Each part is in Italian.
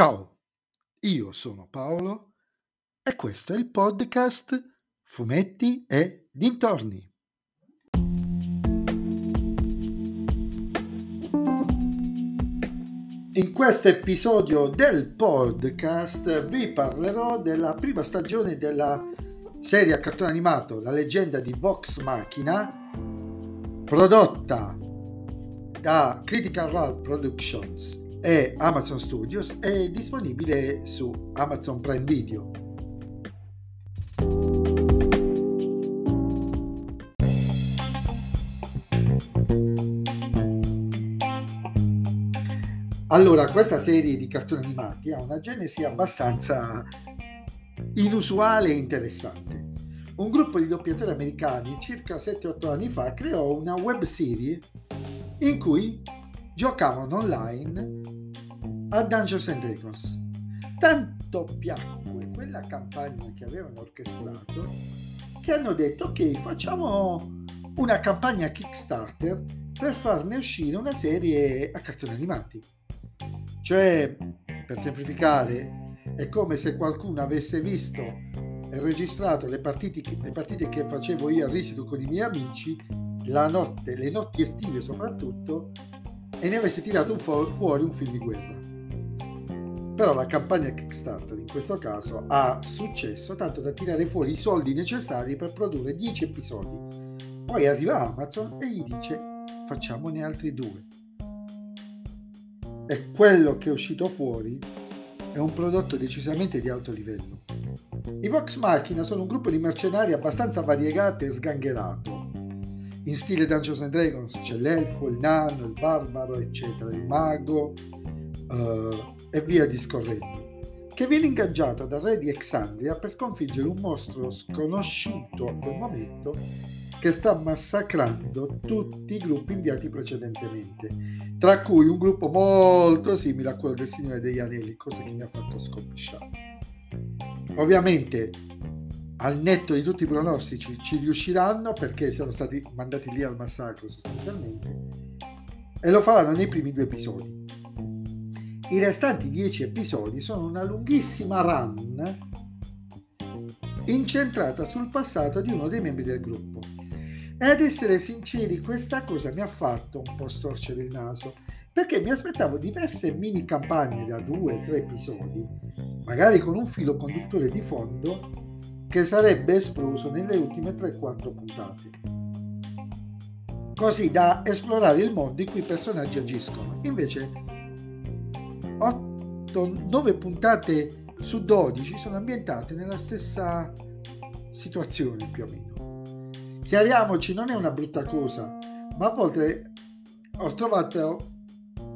Ciao, io sono Paolo e questo è il podcast Fumetti e Dintorni. In questo episodio del podcast vi parlerò della prima stagione della serie a cartone animato La leggenda di Vox Machina, prodotta da Critical Role Productions e Amazon Studios, è disponibile su Amazon Prime Video. Allora, questa serie di cartoni animati ha una genesi abbastanza inusuale e interessante. Un gruppo di doppiatori americani circa 7-8 anni fa creò una web serie in cui giocavano online a Dungeons and Dragons. Tanto piacque quella campagna che avevano orchestrato che hanno detto ok facciamo una campagna Kickstarter per farne uscire una serie a cartoni animati. Cioè, per semplificare, è come se qualcuno avesse visto e registrato le partite, le partite che facevo io a risico con i miei amici, la notte, le notti estive soprattutto, e ne avesse tirato fuori un film di guerra. Però la campagna Kickstarter in questo caso ha successo tanto da tirare fuori i soldi necessari per produrre 10 episodi. Poi arriva Amazon e gli dice facciamone altri due e quello che è uscito fuori è un prodotto decisamente di alto livello. I Vox Machina sono un gruppo di mercenari abbastanza variegato e sgangherato. In stile Dungeons and Dragons c'è l'elfo, il nano, il barbaro, eccetera, il mago uh, e via discorrendo, che viene ingaggiato da re di Exandria per sconfiggere un mostro sconosciuto a quel momento che sta massacrando tutti i gruppi inviati precedentemente, tra cui un gruppo molto simile a quello del Signore degli Anelli, cosa che mi ha fatto scompisciare. Ovviamente, al netto di tutti i pronostici, ci riusciranno perché sono stati mandati lì al massacro sostanzialmente e lo faranno nei primi due episodi. I restanti dieci episodi sono una lunghissima run incentrata sul passato di uno dei membri del gruppo e ad essere sinceri, questa cosa mi ha fatto un po' storcere il naso, perché mi aspettavo diverse mini campagne da due o tre episodi, magari con un filo conduttore di fondo che sarebbe esploso nelle ultime 3-4 puntate. Così da esplorare il mondo in cui i personaggi agiscono. Invece 8-9 puntate su 12 sono ambientate nella stessa situazione più o meno. Chiariamoci, non è una brutta cosa, ma a volte ho trovato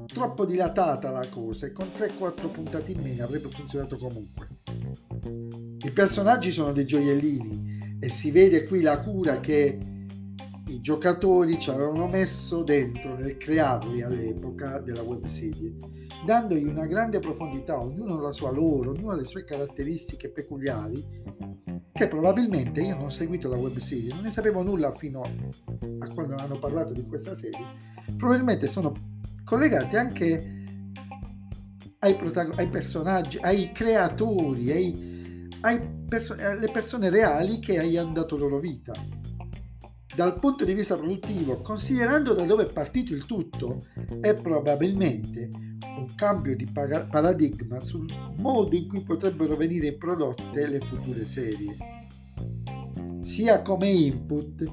troppo dilatata la cosa e con 3-4 puntate in meno avrebbe funzionato comunque. I personaggi sono dei gioiellini e si vede qui la cura che i giocatori ci avevano messo dentro nel crearli all'epoca della web serie, dandogli una grande profondità, ognuno la sua loro, ognuno le sue caratteristiche peculiari che probabilmente io non ho seguito la web serie, non ne sapevo nulla fino a quando hanno parlato di questa serie, probabilmente sono collegate anche ai, protagon- ai personaggi, ai creatori, ai, ai perso- alle persone reali che hanno dato loro vita. Dal punto di vista produttivo, considerando da dove è partito il tutto, è probabilmente un cambio di paradigma sul modo in cui potrebbero venire prodotte le future serie, sia come input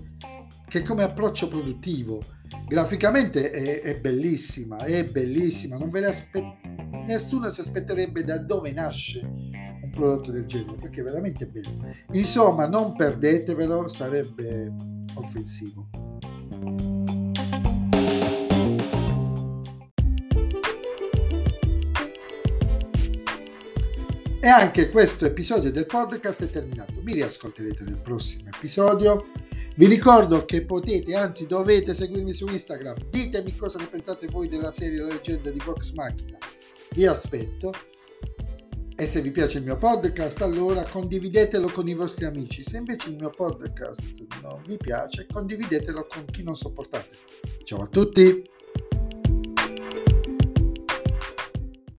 che come approccio produttivo. Graficamente è, è bellissima, è bellissima, non ve ne aspe- nessuno si aspetterebbe da dove nasce un prodotto del genere, perché è veramente bello. Insomma, non perdetevelo, sarebbe offensivo. E anche questo episodio del podcast è terminato. Mi riascolterete nel prossimo episodio. Vi ricordo che potete, anzi dovete seguirmi su Instagram. Ditemi cosa ne pensate voi della serie La leggenda di Vox Machina. Vi aspetto. E se vi piace il mio podcast, allora condividetelo con i vostri amici. Se invece il mio podcast non vi piace, condividetelo con chi non sopportate. Ciao a tutti!